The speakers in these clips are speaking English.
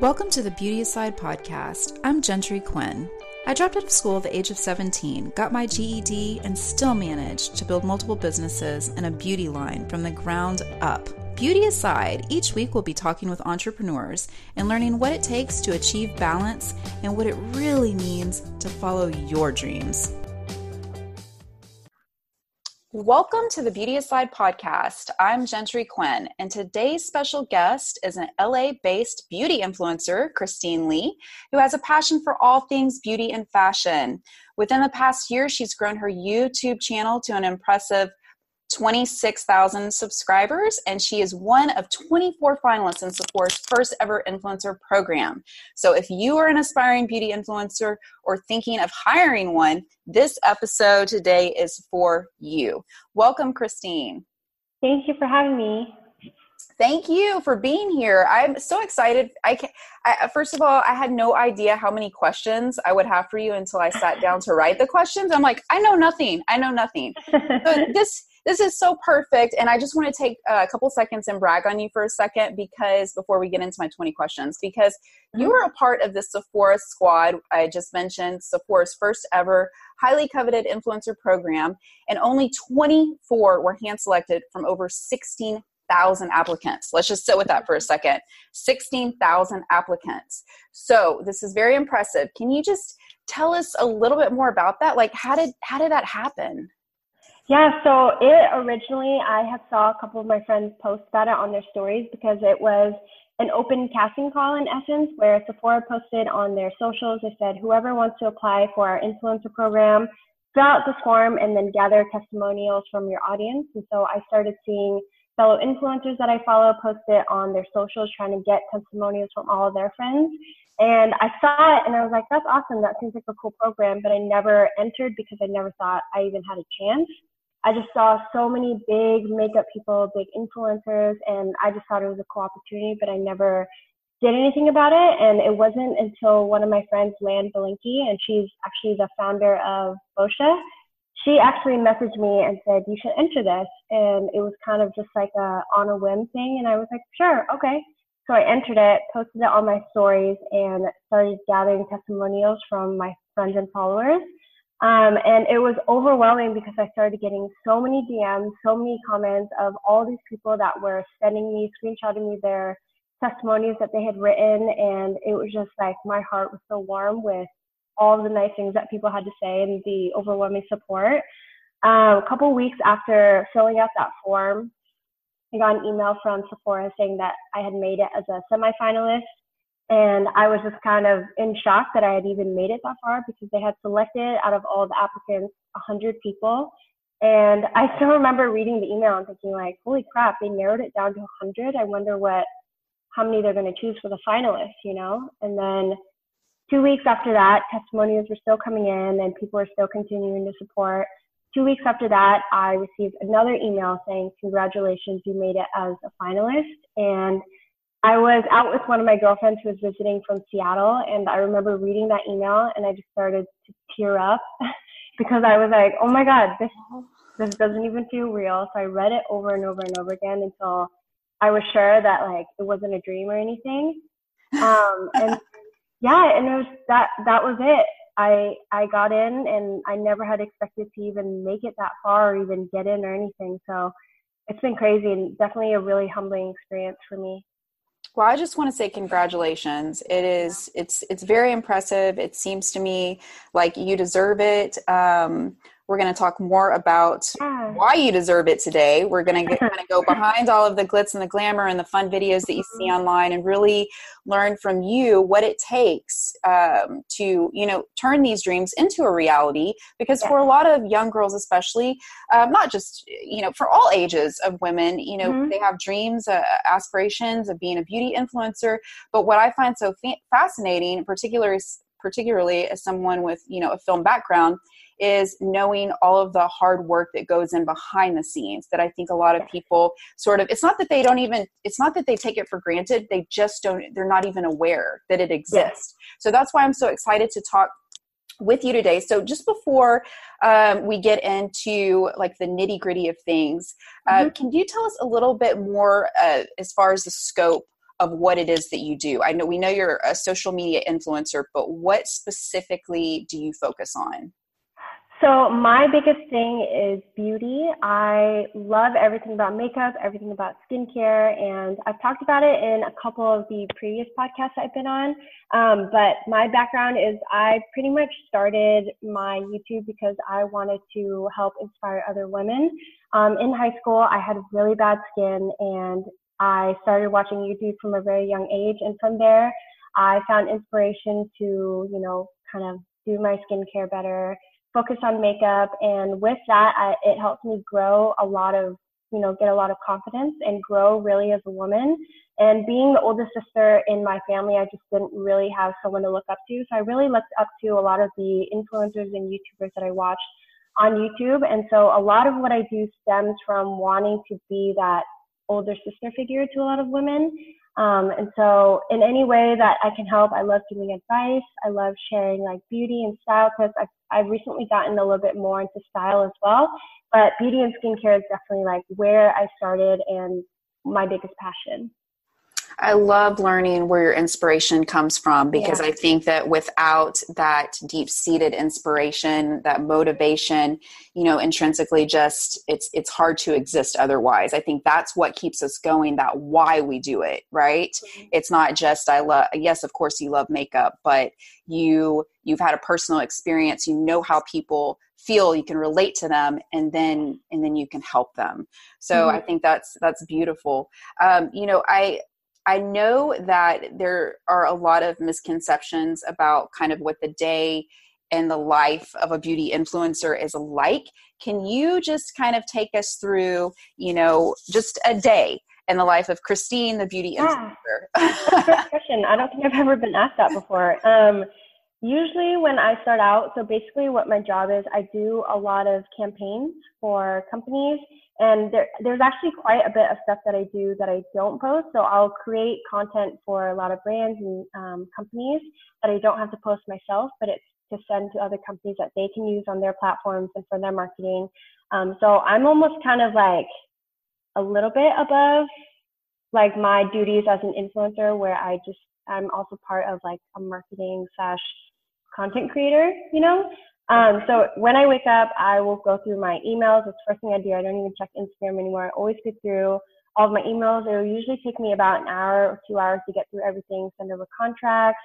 Welcome to the Beauty Aside podcast. I'm Gentry Quinn. I dropped out of school at the age of 17, got my GED, and still managed to build multiple businesses and a beauty line from the ground up. Beauty aside, each week we'll be talking with entrepreneurs and learning what it takes to achieve balance and what it really means to follow your dreams. Welcome to the Beauty Aside podcast. I'm Gentry Quinn, and today's special guest is an LA based beauty influencer, Christine Lee, who has a passion for all things beauty and fashion. Within the past year, she's grown her YouTube channel to an impressive 26,000 subscribers, and she is one of 24 finalists in Sephora's first ever influencer program. So, if you are an aspiring beauty influencer or thinking of hiring one, this episode today is for you. Welcome, Christine. Thank you for having me. Thank you for being here. I'm so excited. I, can, I first of all, I had no idea how many questions I would have for you until I sat down to write the questions. I'm like, I know nothing. I know nothing. So this this is so perfect. And I just want to take a couple seconds and brag on you for a second because before we get into my 20 questions, because you mm-hmm. were a part of the Sephora squad. I just mentioned Sephora's first ever highly coveted influencer program, and only 24 were hand selected from over 16,000 applicants. Let's just sit with that for a second. 16,000 applicants. So this is very impressive. Can you just tell us a little bit more about that? Like how did how did that happen? Yeah, so it originally, I had saw a couple of my friends post about it on their stories because it was an open casting call in essence where Sephora posted on their socials. They said, whoever wants to apply for our influencer program, fill out this form and then gather testimonials from your audience. And so I started seeing fellow influencers that I follow post it on their socials trying to get testimonials from all of their friends. And I saw it and I was like, that's awesome. That seems like a cool program. But I never entered because I never thought I even had a chance. I just saw so many big makeup people, big influencers, and I just thought it was a cool opportunity, but I never did anything about it. And it wasn't until one of my friends, Lan Belinky, and she's actually the founder of Boscia, she actually messaged me and said, You should enter this. And it was kind of just like a on a whim thing. And I was like, Sure, okay. So I entered it, posted it on my stories, and started gathering testimonials from my friends and followers. Um, and it was overwhelming because I started getting so many DMs, so many comments of all these people that were sending me, screenshotting me their testimonies that they had written. And it was just like my heart was so warm with all the nice things that people had to say and the overwhelming support. Um, a couple weeks after filling out that form, I got an email from Sephora saying that I had made it as a semifinalist and I was just kind of in shock that I had even made it that far because they had selected out of all the applicants 100 people. And I still remember reading the email and thinking like, holy crap, they narrowed it down to 100. I wonder what, how many they're going to choose for the finalists, you know? And then two weeks after that, testimonials were still coming in and people were still continuing to support. Two weeks after that, I received another email saying, congratulations, you made it as a finalist. And I was out with one of my girlfriends who was visiting from Seattle, and I remember reading that email, and I just started to tear up because I was like, "Oh my God, this this doesn't even feel real." So I read it over and over and over again until I was sure that like it wasn't a dream or anything. Um, and yeah, and it was that that was it. I I got in, and I never had expected to even make it that far or even get in or anything. So it's been crazy and definitely a really humbling experience for me. Well, I just want to say congratulations. It is it's it's very impressive. It seems to me like you deserve it. Um, we're going to talk more about why you deserve it today. We're going to kind of go behind all of the glitz and the glamour and the fun videos that you see mm-hmm. online and really learn from you what it takes um, to, you know, turn these dreams into a reality. Because for a lot of young girls, especially, um, not just, you know, for all ages of women, you know, mm-hmm. they have dreams, uh, aspirations of being a beauty influencer. But what I find so fa- fascinating, particularly particularly as someone with you know a film background is knowing all of the hard work that goes in behind the scenes that i think a lot of people sort of it's not that they don't even it's not that they take it for granted they just don't they're not even aware that it exists. Yes. so that's why i'm so excited to talk with you today. So just before um, we get into like the nitty gritty of things uh, mm-hmm. can you tell us a little bit more uh, as far as the scope of what it is that you do? I know we know you're a social media influencer but what specifically do you focus on so my biggest thing is beauty. I love everything about makeup, everything about skincare, and I've talked about it in a couple of the previous podcasts I've been on. Um, but my background is I pretty much started my YouTube because I wanted to help inspire other women. Um, in high school, I had really bad skin, and I started watching YouTube from a very young age, and from there, I found inspiration to you know kind of do my skincare better focus on makeup. And with that, I, it helped me grow a lot of, you know, get a lot of confidence and grow really as a woman. And being the oldest sister in my family, I just didn't really have someone to look up to. So I really looked up to a lot of the influencers and YouTubers that I watched on YouTube. And so a lot of what I do stems from wanting to be that older sister figure to a lot of women. Um, and so, in any way that I can help, I love giving advice. I love sharing like beauty and style tips. I've, I've recently gotten a little bit more into style as well, but beauty and skincare is definitely like where I started and my biggest passion. I love learning where your inspiration comes from because yeah. I think that without that deep seated inspiration, that motivation, you know, intrinsically just it's it's hard to exist otherwise. I think that's what keeps us going, that why we do it, right? Mm-hmm. It's not just I love yes, of course you love makeup, but you you've had a personal experience, you know how people feel you can relate to them and then and then you can help them so mm-hmm. i think that's that's beautiful um, you know i I know that there are a lot of misconceptions about kind of what the day and the life of a beauty influencer is like. Can you just kind of take us through, you know, just a day in the life of Christine, the beauty yeah. influencer? question. I don't think I've ever been asked that before. Um, usually, when I start out, so basically, what my job is, I do a lot of campaigns for companies and there, there's actually quite a bit of stuff that I do that I don't post. So I'll create content for a lot of brands and um, companies that I don't have to post myself, but it's to send to other companies that they can use on their platforms and for their marketing. Um, so I'm almost kind of like a little bit above like my duties as an influencer, where I just I'm also part of like a marketing slash content creator, you know. Um, so when I wake up, I will go through my emails. It's the first thing I do. I don't even check Instagram anymore. I always go through all of my emails. It will usually take me about an hour or two hours to get through everything, send over contracts,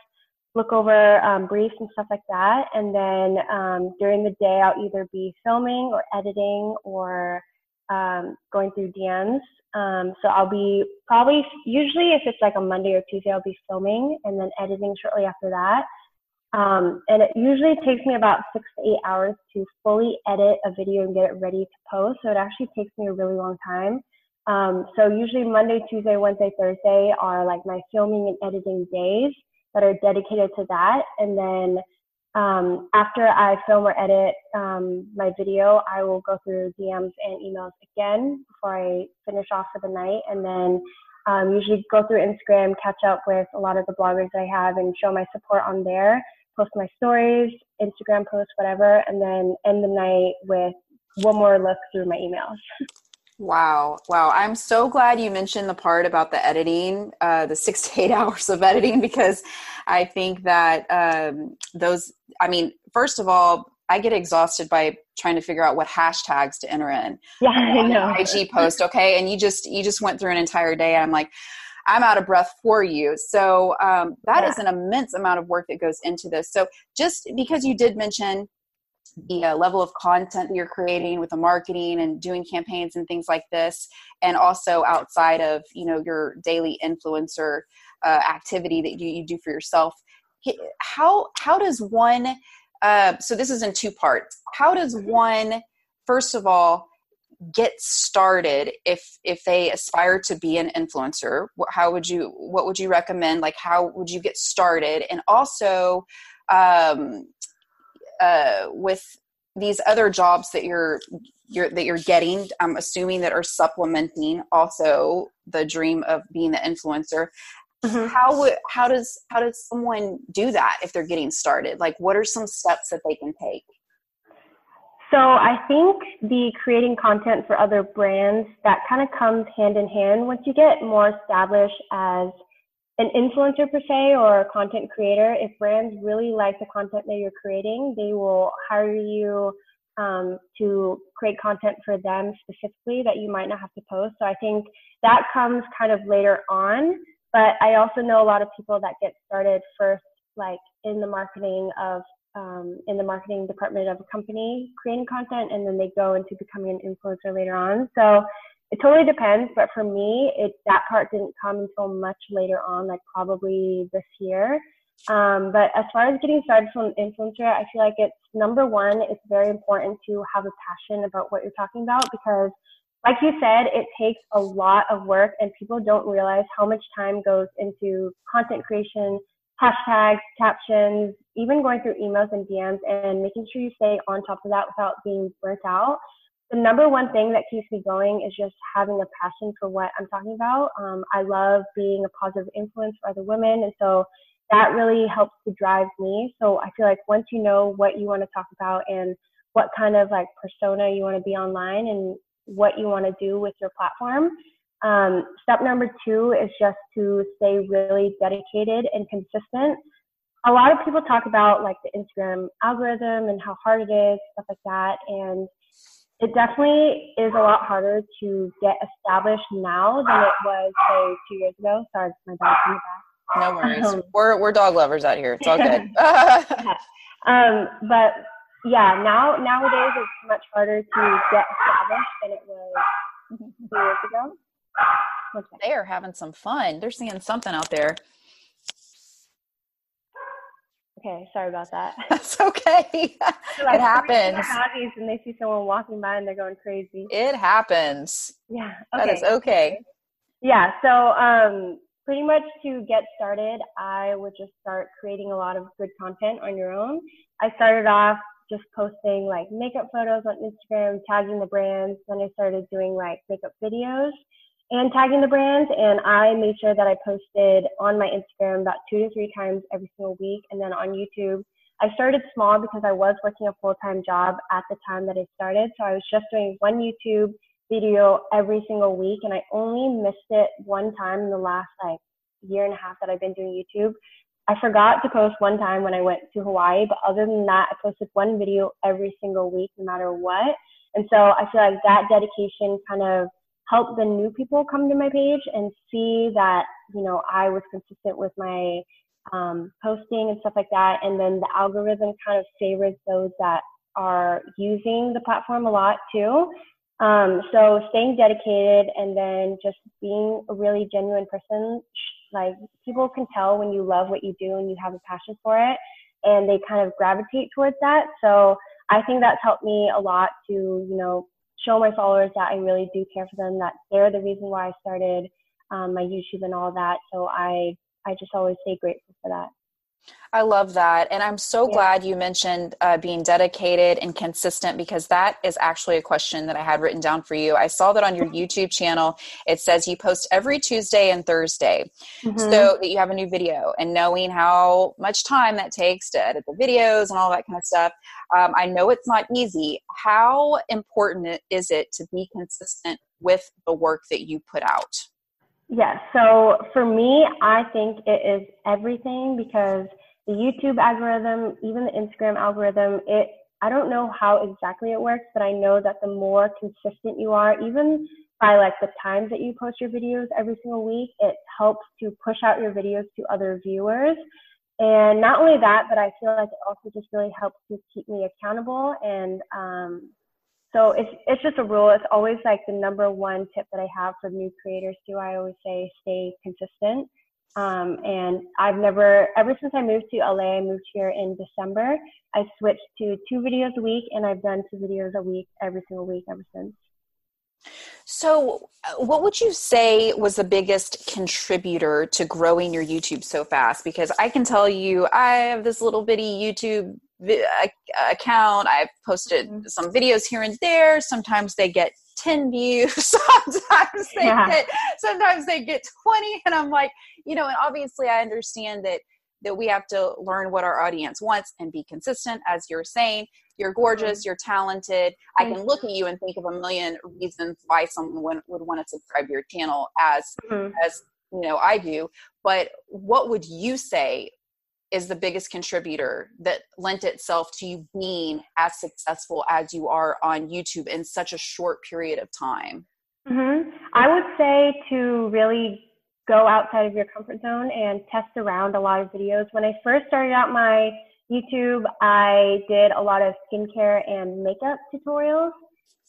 look over um, briefs and stuff like that. And then um, during the day, I'll either be filming or editing or um, going through DMs. Um, so I'll be probably, usually if it's like a Monday or Tuesday, I'll be filming and then editing shortly after that. Um, and it usually takes me about six to eight hours to fully edit a video and get it ready to post. So it actually takes me a really long time. Um, so usually Monday, Tuesday, Wednesday, Thursday are like my filming and editing days that are dedicated to that. And then um, after I film or edit um, my video, I will go through DMs and emails again before I finish off for the night. And then um, usually go through Instagram, catch up with a lot of the bloggers I have, and show my support on there post my stories, Instagram posts, whatever, and then end the night with one more look through my emails. Wow. Wow. I'm so glad you mentioned the part about the editing, uh, the six to eight hours of editing, because I think that um, those, I mean, first of all, I get exhausted by trying to figure out what hashtags to enter in. Yeah, I know. IG post, okay, and you just you just went through an entire day. I'm like, I'm out of breath for you. So um, that yeah. is an immense amount of work that goes into this. So just because you did mention the uh, level of content that you're creating with the marketing and doing campaigns and things like this and also outside of you know your daily influencer uh, activity that you, you do for yourself how how does one uh, so this is in two parts how does one first of all get started if if they aspire to be an influencer how would you what would you recommend? Like how would you get started? And also um, uh, with these other jobs that you're you're that you're getting i'm assuming that are supplementing also the dream of being the influencer. Mm-hmm. how would how does how does someone do that if they're getting started? Like what are some steps that they can take so I think the creating content for other brands that kind of comes hand in hand once you get more established as an influencer per se or a content creator, if brands really like the content that you're creating, they will hire you um, to create content for them specifically that you might not have to post. So I think that comes kind of later on. But I also know a lot of people that get started first, like in the marketing of um, in the marketing department of a company creating content, and then they go into becoming an influencer later on. So it totally depends. But for me, it that part didn't come until much later on, like probably this year. Um, but as far as getting started from an influencer, I feel like it's number one, it's very important to have a passion about what you're talking about because, like you said, it takes a lot of work and people don't realize how much time goes into content creation, hashtags, captions, even going through emails and DMs and making sure you stay on top of that without being burnt out. The number one thing that keeps me going is just having a passion for what I'm talking about. Um, I love being a positive influence for other women. And so that really helps to drive me. So I feel like once you know what you want to talk about and what kind of like persona you want to be online and what you want to do with your platform, um, step number two is just to stay really dedicated and consistent. A lot of people talk about like the Instagram algorithm and how hard it is, stuff like that. And it definitely is a lot harder to get established now than it was, say, two years ago. Sorry, my dog's in the back. No worries. Um, we're we're dog lovers out here. It's all good. um, but yeah, now nowadays it's much harder to get established than it was two years ago. They are having some fun. They're seeing something out there. Okay, sorry about that. That's okay. like, it happens. And they see someone walking by and they're going crazy. It happens. Yeah. Okay. That is okay. Yeah. So um, pretty much to get started, I would just start creating a lot of good content on your own. I started off just posting like makeup photos on Instagram, tagging the brands. Then I started doing like makeup videos and tagging the brands. And I made sure that I posted on my Instagram about two to three times every single week. And then on YouTube, I started small because I was working a full time job at the time that I started. So I was just doing one YouTube video every single week and I only missed it one time in the last like year and a half that I've been doing YouTube. I forgot to post one time when I went to Hawaii, but other than that, I posted one video every single week, no matter what. And so I feel like that dedication kind of helped the new people come to my page and see that, you know, I was consistent with my um, posting and stuff like that. And then the algorithm kind of favors those that are using the platform a lot too. Um, so staying dedicated and then just being a really genuine person, like people can tell when you love what you do and you have a passion for it and they kind of gravitate towards that. So I think that's helped me a lot to, you know, show my followers that I really do care for them, that they're the reason why I started um, my YouTube and all that. So I, I just always stay grateful for that. I love that. And I'm so yeah. glad you mentioned uh, being dedicated and consistent because that is actually a question that I had written down for you. I saw that on your YouTube channel. It says you post every Tuesday and Thursday. Mm-hmm. So that you have a new video and knowing how much time that takes to edit the videos and all that kind of stuff. Um, I know it's not easy. How important is it to be consistent with the work that you put out? Yes. So for me, I think it is everything because the YouTube algorithm, even the Instagram algorithm, it I don't know how exactly it works, but I know that the more consistent you are, even by like the times that you post your videos every single week, it helps to push out your videos to other viewers. And not only that, but I feel like it also just really helps to keep me accountable and um, so it's it's just a rule. It's always like the number one tip that I have for new creators too. I always say stay consistent. Um, and I've never ever since I moved to LA. I moved here in December. I switched to two videos a week, and I've done two videos a week every single week ever since. So, uh, what would you say was the biggest contributor to growing your YouTube so fast? Because I can tell you, I have this little bitty YouTube account. I've posted mm-hmm. some videos here and there. Sometimes they get 10 views. sometimes they yeah. get sometimes they get 20 and I'm like, you know, and obviously I understand that that we have to learn what our audience wants and be consistent as you're saying you're gorgeous mm-hmm. you're talented i can look at you and think of a million reasons why someone would, would want to subscribe to your channel as mm-hmm. as you know I do. But what would you say is the biggest contributor that lent itself to you being as successful as you are on YouTube in such a short period of time? Mm-hmm. I would say to really go outside of your comfort zone and test around a lot of videos. When I first started out my YouTube, I did a lot of skincare and makeup tutorials.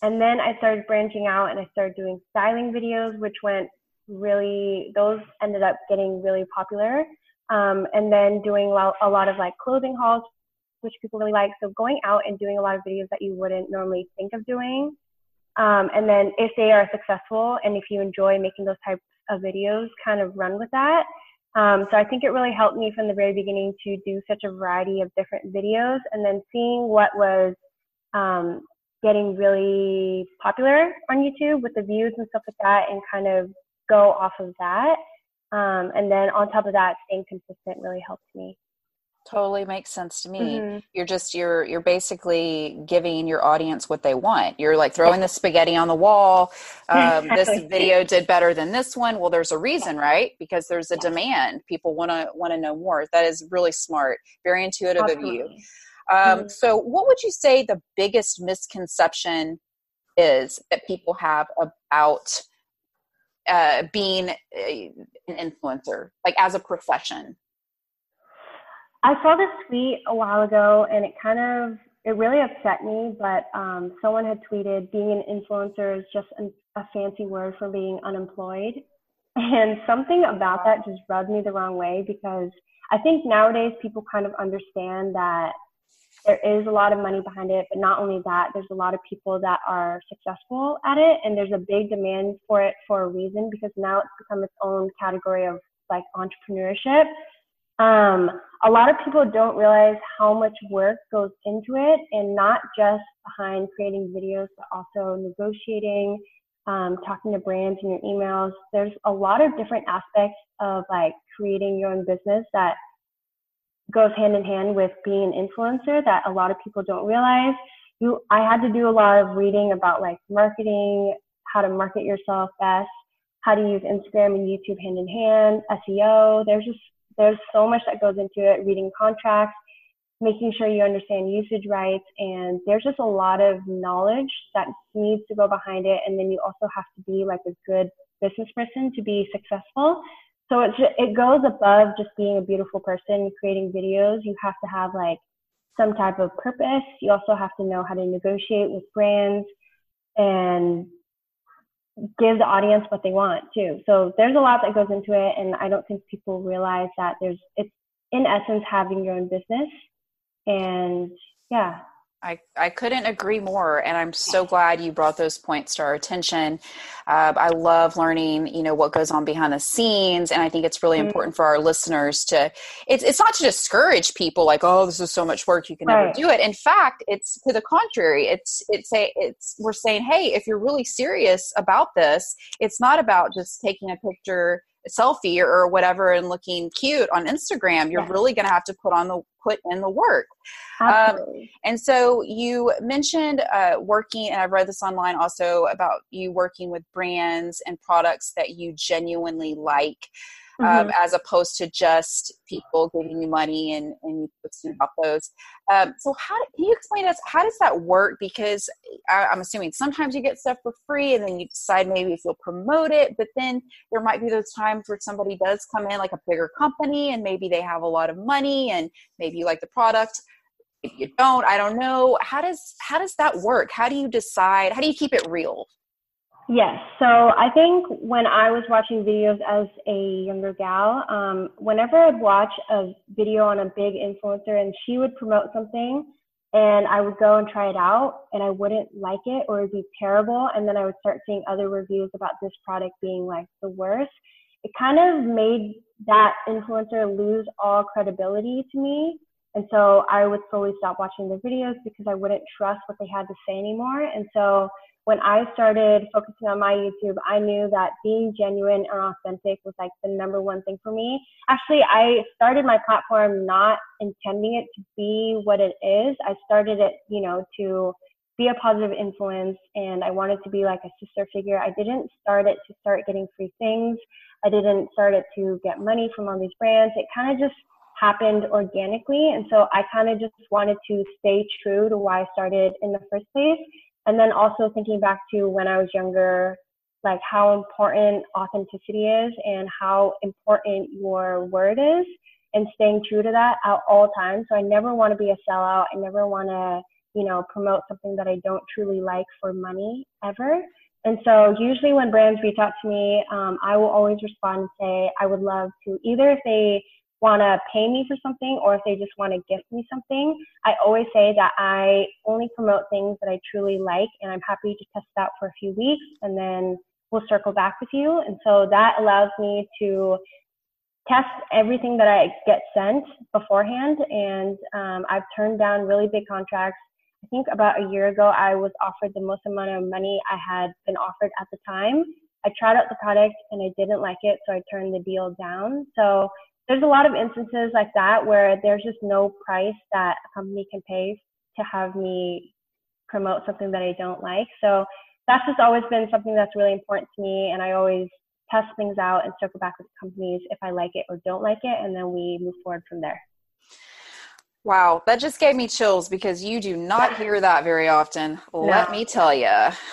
And then I started branching out and I started doing styling videos, which went really, those ended up getting really popular. Um, and then doing a lot of like clothing hauls, which people really like. So going out and doing a lot of videos that you wouldn't normally think of doing. Um, and then if they are successful and if you enjoy making those types of videos, kind of run with that. Um, so I think it really helped me from the very beginning to do such a variety of different videos and then seeing what was um, getting really popular on YouTube with the views and stuff like that and kind of go off of that. Um, and then on top of that, staying consistent really helped me. Totally makes sense to me. Mm-hmm. you're just you're you're basically giving your audience what they want. You're like throwing the spaghetti on the wall. Um, this video did better than this one. Well there's a reason right? Because there's a demand. People want to want to know more. That is really smart. Very intuitive Absolutely. of you. Um, mm-hmm. so what would you say the biggest misconception is that people have about uh, being a, an influencer like as a profession I saw this tweet a while ago and it kind of it really upset me, but um, someone had tweeted being an influencer is just a, a fancy word for being unemployed. And something about that just rubbed me the wrong way because I think nowadays people kind of understand that there is a lot of money behind it, but not only that, there's a lot of people that are successful at it, and there's a big demand for it for a reason because now it's become its own category of like entrepreneurship. Um, a lot of people don't realize how much work goes into it and not just behind creating videos, but also negotiating, um, talking to brands in your emails. There's a lot of different aspects of like creating your own business that goes hand in hand with being an influencer that a lot of people don't realize. You, I had to do a lot of reading about like marketing, how to market yourself best, how to use Instagram and YouTube hand in hand, SEO. There's just there's so much that goes into it reading contracts making sure you understand usage rights and there's just a lot of knowledge that needs to go behind it and then you also have to be like a good business person to be successful so it's it goes above just being a beautiful person creating videos. You have to have like some type of purpose. You also have to know how to negotiate with brands and give the audience what they want too. So there's a lot that goes into it, and I don't think people realize that there's it's in essence having your own business, and yeah, I, I couldn't agree more and i'm so glad you brought those points to our attention uh, i love learning you know what goes on behind the scenes and i think it's really mm-hmm. important for our listeners to it's, it's not to discourage people like oh this is so much work you can right. never do it in fact it's to the contrary it's it's a it's we're saying hey if you're really serious about this it's not about just taking a picture selfie or, whatever and looking cute on Instagram, you're really going to have to put on the put in the work. Um, and so you mentioned uh, working, and I've read this online also about you working with brands and products that you genuinely like mm-hmm. um, as opposed to just people giving you money and, and you posting about those. Um, so how can you explain to us how does that work? Because I, I'm assuming sometimes you get stuff for free and then you decide maybe if you'll promote it, but then there might be those times where somebody does come in like a bigger company and maybe they have a lot of money and maybe you like the product if you don't i don't know how does how does that work how do you decide how do you keep it real Yes. So I think when I was watching videos as a younger gal, um, whenever I'd watch a video on a big influencer and she would promote something and I would go and try it out and I wouldn't like it or it'd be terrible. And then I would start seeing other reviews about this product being like the worst. It kind of made that influencer lose all credibility to me. And so I would slowly stop watching their videos because I wouldn't trust what they had to say anymore. And so when I started focusing on my YouTube, I knew that being genuine and authentic was like the number one thing for me. Actually, I started my platform not intending it to be what it is. I started it, you know, to be a positive influence and I wanted to be like a sister figure. I didn't start it to start getting free things. I didn't start it to get money from all these brands. It kind of just happened organically. And so I kind of just wanted to stay true to why I started in the first place. And then also thinking back to when I was younger, like how important authenticity is and how important your word is and staying true to that at all times. So I never want to be a sellout. I never want to you know, promote something that I don't truly like for money ever. And so usually when brands reach out to me, um, I will always respond and say, I would love to either if they want to pay me for something or if they just want to gift me something, I always say that I only promote things that I truly like and I'm happy to test it out for a few weeks and then we'll circle back with you. And so that allows me to test everything that I get sent beforehand. And um, I've turned down really big contracts I think about a year ago, I was offered the most amount of money I had been offered at the time. I tried out the product and I didn't like it, so I turned the deal down. So there's a lot of instances like that where there's just no price that a company can pay to have me promote something that I don't like. So that's just always been something that's really important to me, and I always test things out and circle back with companies if I like it or don't like it, and then we move forward from there. Wow, that just gave me chills because you do not hear that very often. No. Let me tell you,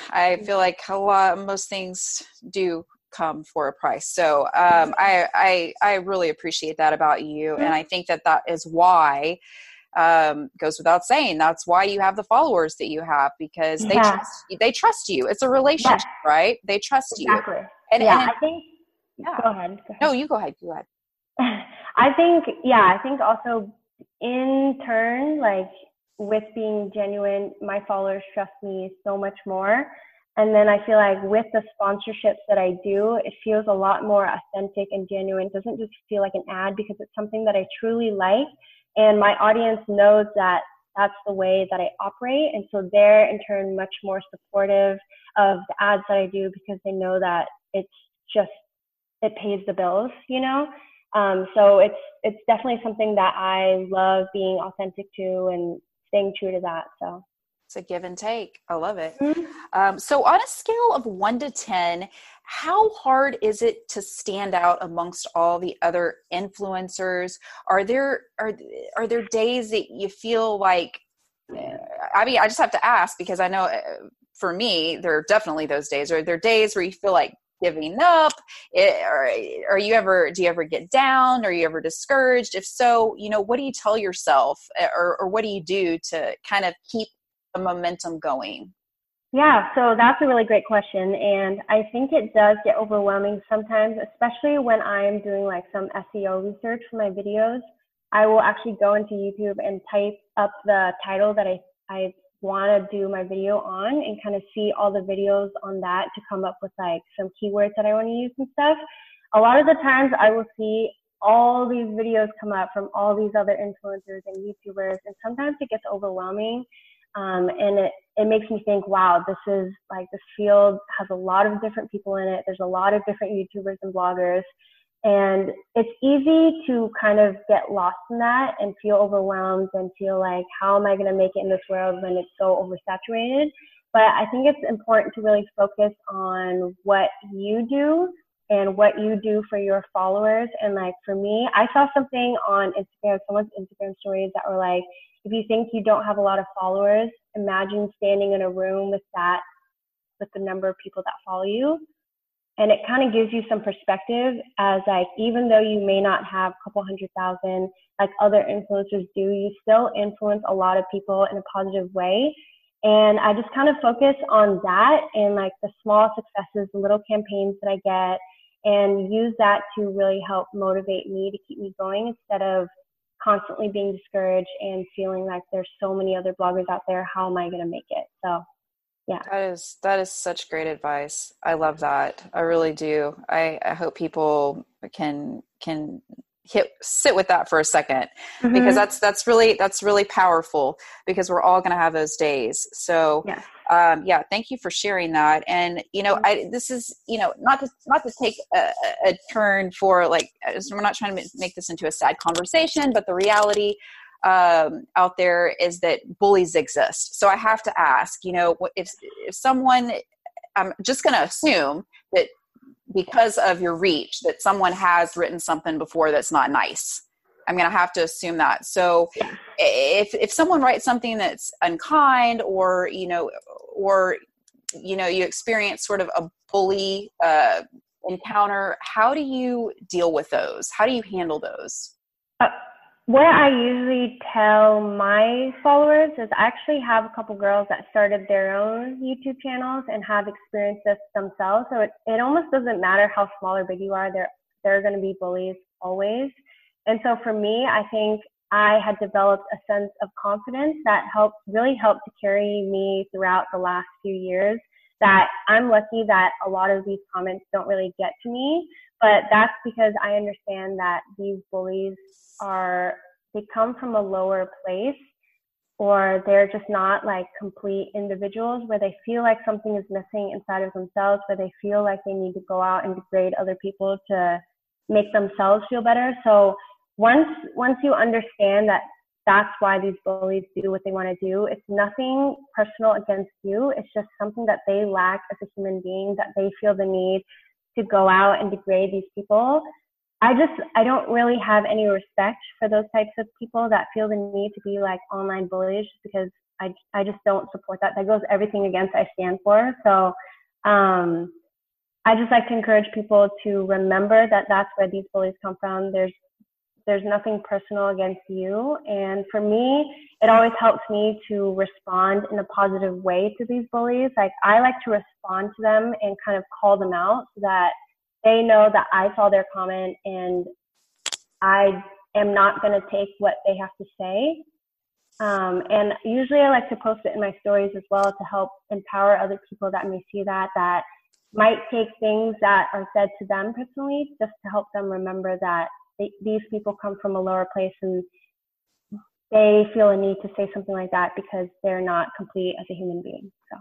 I feel like a lot, most things do come for a price. So um, I, I, I really appreciate that about you, and I think that that is why um, goes without saying. That's why you have the followers that you have because they yeah. trust they trust you. It's a relationship, yeah. right? They trust exactly. you. And, yeah, and I think. Yeah. Go ahead. Go ahead. No, you go ahead. Go ahead. I think, yeah, I think also in turn, like with being genuine, my followers trust me so much more. And then I feel like with the sponsorships that I do, it feels a lot more authentic and genuine. It doesn't just feel like an ad because it's something that I truly like. And my audience knows that that's the way that I operate. And so they're in turn much more supportive of the ads that I do because they know that it's just, it pays the bills, you know? Um, so it's it's definitely something that I love being authentic to and staying true to that. So it's a give and take. I love it. Mm-hmm. Um, so on a scale of one to ten, how hard is it to stand out amongst all the other influencers? Are there are are there days that you feel like? Eh, I mean, I just have to ask because I know eh, for me, there are definitely those days. Are there days where you feel like giving up it, or are you ever do you ever get down are you ever discouraged if so you know what do you tell yourself eh, or, or what do you do to kind of keep the momentum going yeah, so that's a really great question. And I think it does get overwhelming sometimes, especially when I'm doing like some SEO research for my videos. I will actually go into YouTube and type up the title that I, I want to do my video on and kind of see all the videos on that to come up with like some keywords that I want to use and stuff. A lot of the times I will see all these videos come up from all these other influencers and YouTubers, and sometimes it gets overwhelming. Um, and it, it makes me think, wow, this is like this field has a lot of different people in it. There's a lot of different YouTubers and bloggers. And it's easy to kind of get lost in that and feel overwhelmed and feel like, how am I going to make it in this world when it's so oversaturated? But I think it's important to really focus on what you do and what you do for your followers. And like for me, I saw something on Instagram, someone's Instagram stories that were like, if you think you don't have a lot of followers, imagine standing in a room with that, with the number of people that follow you and it kind of gives you some perspective as like even though you may not have a couple hundred thousand like other influencers do you still influence a lot of people in a positive way and i just kind of focus on that and like the small successes the little campaigns that i get and use that to really help motivate me to keep me going instead of constantly being discouraged and feeling like there's so many other bloggers out there. How am i going to make it? So yeah. That is that is such great advice. I love that. I really do. I i hope people can can hit sit with that for a 2nd mm-hmm. because that's that's really that's really powerful because we're all going to have those days so yeah. um yeah thank you for sharing that and you know i this is you know not to not to take a, a turn for like we're not trying to make this into a sad conversation but the reality um, out there is that bullies exist. So I have to ask, you know, if if someone, I'm just going to assume that because of your reach that someone has written something before that's not nice. I'm going to have to assume that. So if if someone writes something that's unkind or you know or you know you experience sort of a bully uh, encounter, how do you deal with those? How do you handle those? Uh, what I usually tell my followers is I actually have a couple girls that started their own YouTube channels and have experienced this themselves. So it, it almost doesn't matter how small or big you are, there there are going to be bullies always. And so for me, I think I had developed a sense of confidence that helped really helped to carry me throughout the last few years. That I'm lucky that a lot of these comments don't really get to me, but that's because I understand that these bullies are they come from a lower place or they're just not like complete individuals where they feel like something is missing inside of themselves where they feel like they need to go out and degrade other people to make themselves feel better. So once once you understand that that's why these bullies do what they want to do it's nothing personal against you. It's just something that they lack as a human being that they feel the need to go out and degrade these people I just I don't really have any respect for those types of people that feel the need to be like online bullies because I I just don't support that. That goes everything against I stand for. So um, I just like to encourage people to remember that that's where these bullies come from. There's there's nothing personal against you. And for me, it always helps me to respond in a positive way to these bullies. Like I like to respond to them and kind of call them out so that they know that I saw their comment and I am not going to take what they have to say. Um, and usually I like to post it in my stories as well to help empower other people that may see that, that might take things that are said to them personally just to help them remember that they, these people come from a lower place and they feel a need to say something like that because they're not complete as a human being. So.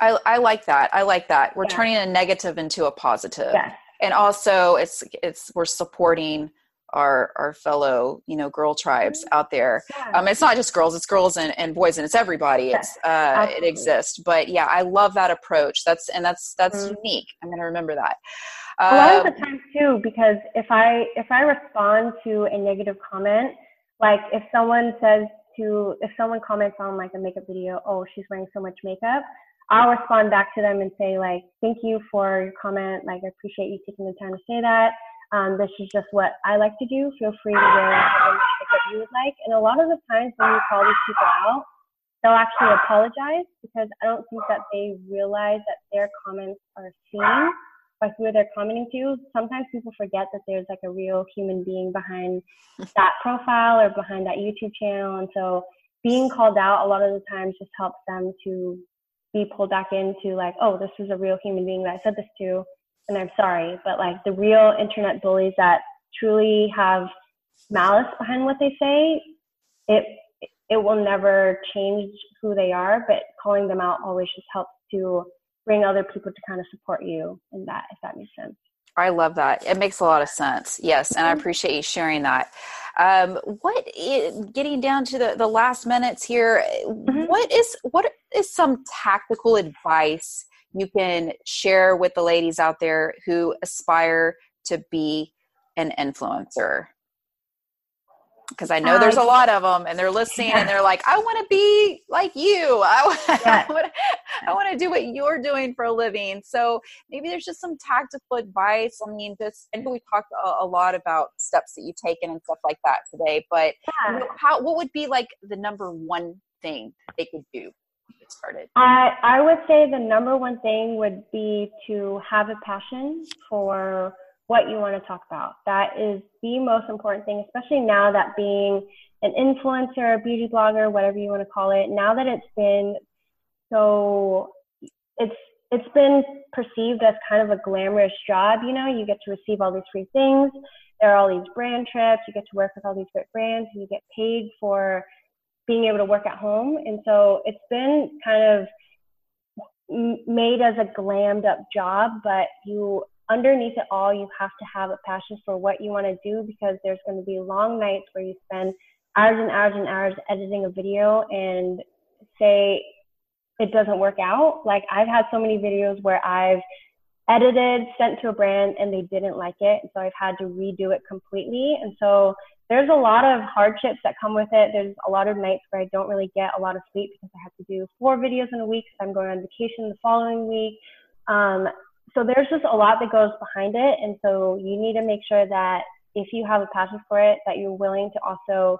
I, I like that. I like that. We're yeah. turning a negative into a positive. Yes and also it's it's we're supporting our our fellow you know girl tribes out there yeah. um it's not just girls it's girls and, and boys and it's everybody it's uh it exists but yeah i love that approach that's and that's that's mm-hmm. unique i'm going to remember that a lot of the um, times too because if i if i respond to a negative comment like if someone says to if someone comments on like a makeup video oh she's wearing so much makeup I'll respond back to them and say like, thank you for your comment. Like, I appreciate you taking the time to say that. Um, this is just what I like to do. Feel free to wear whatever you would like. And a lot of the times when you call these people out, they'll actually apologize because I don't think that they realize that their comments are seen who they're commenting to. Sometimes people forget that there's like a real human being behind that profile or behind that YouTube channel. And so being called out a lot of the times just helps them to be pulled back into like, oh, this is a real human being that I said this to, and I'm sorry. But like the real internet bullies that truly have malice behind what they say, it it will never change who they are. But calling them out always just helps to bring other people to kind of support you in that, if that makes sense. I love that. It makes a lot of sense. Yes, and I mm-hmm. appreciate you sharing that. Um, what getting down to the, the last minutes here? Mm-hmm. What is what is some tactical advice you can share with the ladies out there who aspire to be an influencer? Because I know there's a lot of them and they're listening yeah. and they're like, I want to be like you. I, yeah. I want to do what you're doing for a living. So maybe there's just some tactical advice. I mean, this, I know we talked a, a lot about steps that you've taken and stuff like that today, but yeah. how, what would be like the number one thing they could do to get started? I, I would say the number one thing would be to have a passion for what you want to talk about. That is the most important thing, especially now that being an influencer, beauty blogger, whatever you want to call it, now that it's been so it's it's been perceived as kind of a glamorous job, you know, you get to receive all these free things. There are all these brand trips, you get to work with all these great brands, and you get paid for being able to work at home. And so it's been kind of made as a glammed up job, but you underneath it all, you have to have a passion for what you want to do because there's going to be long nights where you spend hours and hours and hours editing a video and say it doesn't work out. Like I've had so many videos where I've edited, sent to a brand, and they didn't like it. So I've had to redo it completely. And so there's a lot of hardships that come with it. There's a lot of nights where I don't really get a lot of sleep because I have to do four videos in a week. So I'm going on vacation the following week. Um, so there's just a lot that goes behind it. And so you need to make sure that if you have a passion for it, that you're willing to also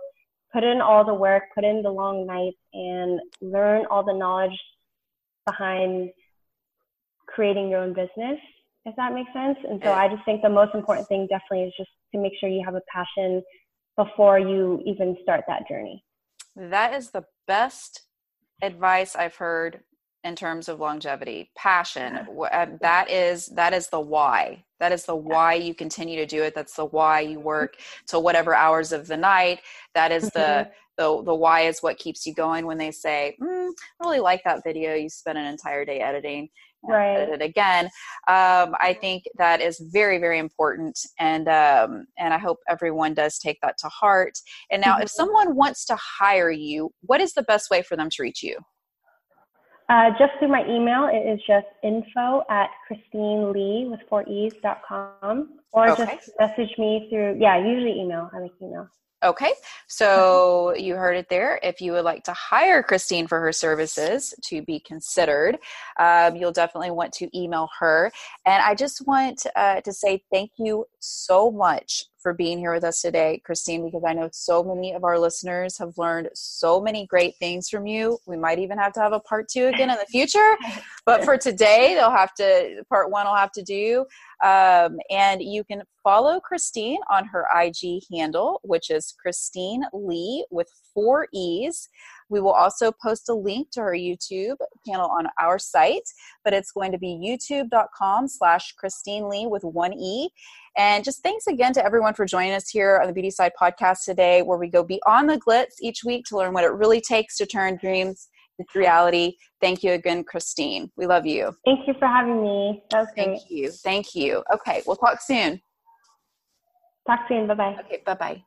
put in all the work, put in the long nights, and learn all the knowledge behind creating your own business, if that makes sense. And so I just think the most important thing definitely is just to make sure you have a passion before you even start that journey. That is the best advice I've heard in terms of longevity passion uh, that is that is the why. That is the why you continue to do it. That's the why you work till whatever hours of the night. That is the mm-hmm. the, the why is what keeps you going when they say mm, i really like that video. You spent an entire day editing right. edit it again. Um, i think that is very very important and um, and i hope everyone does take that to heart. And now mm-hmm. if someone wants to hire you what is the best way for them to reach you uh, just through my email, it is just info at Christine Lee with four E's dot com, or okay. just message me through, yeah, usually email. I like email. Okay, so you heard it there. If you would like to hire Christine for her services to be considered, um, you'll definitely want to email her. And I just want uh, to say thank you so much for being here with us today, Christine, because I know so many of our listeners have learned so many great things from you. We might even have to have a part two again in the future, but for today, they'll have to, part one will have to do. Um, and you can follow Christine on her IG handle, which is Christine Lee with four E's. We will also post a link to her YouTube channel on our site, but it's going to be youtube.com slash Christine Lee with one E. And just thanks again to everyone for joining us here on the Beauty Side podcast today, where we go beyond the glitz each week to learn what it really takes to turn dreams into reality. Thank you again, Christine. We love you. Thank you for having me. That was great. Thank you. Thank you. Okay, we'll talk soon. Talk soon. Bye bye. Okay, bye bye.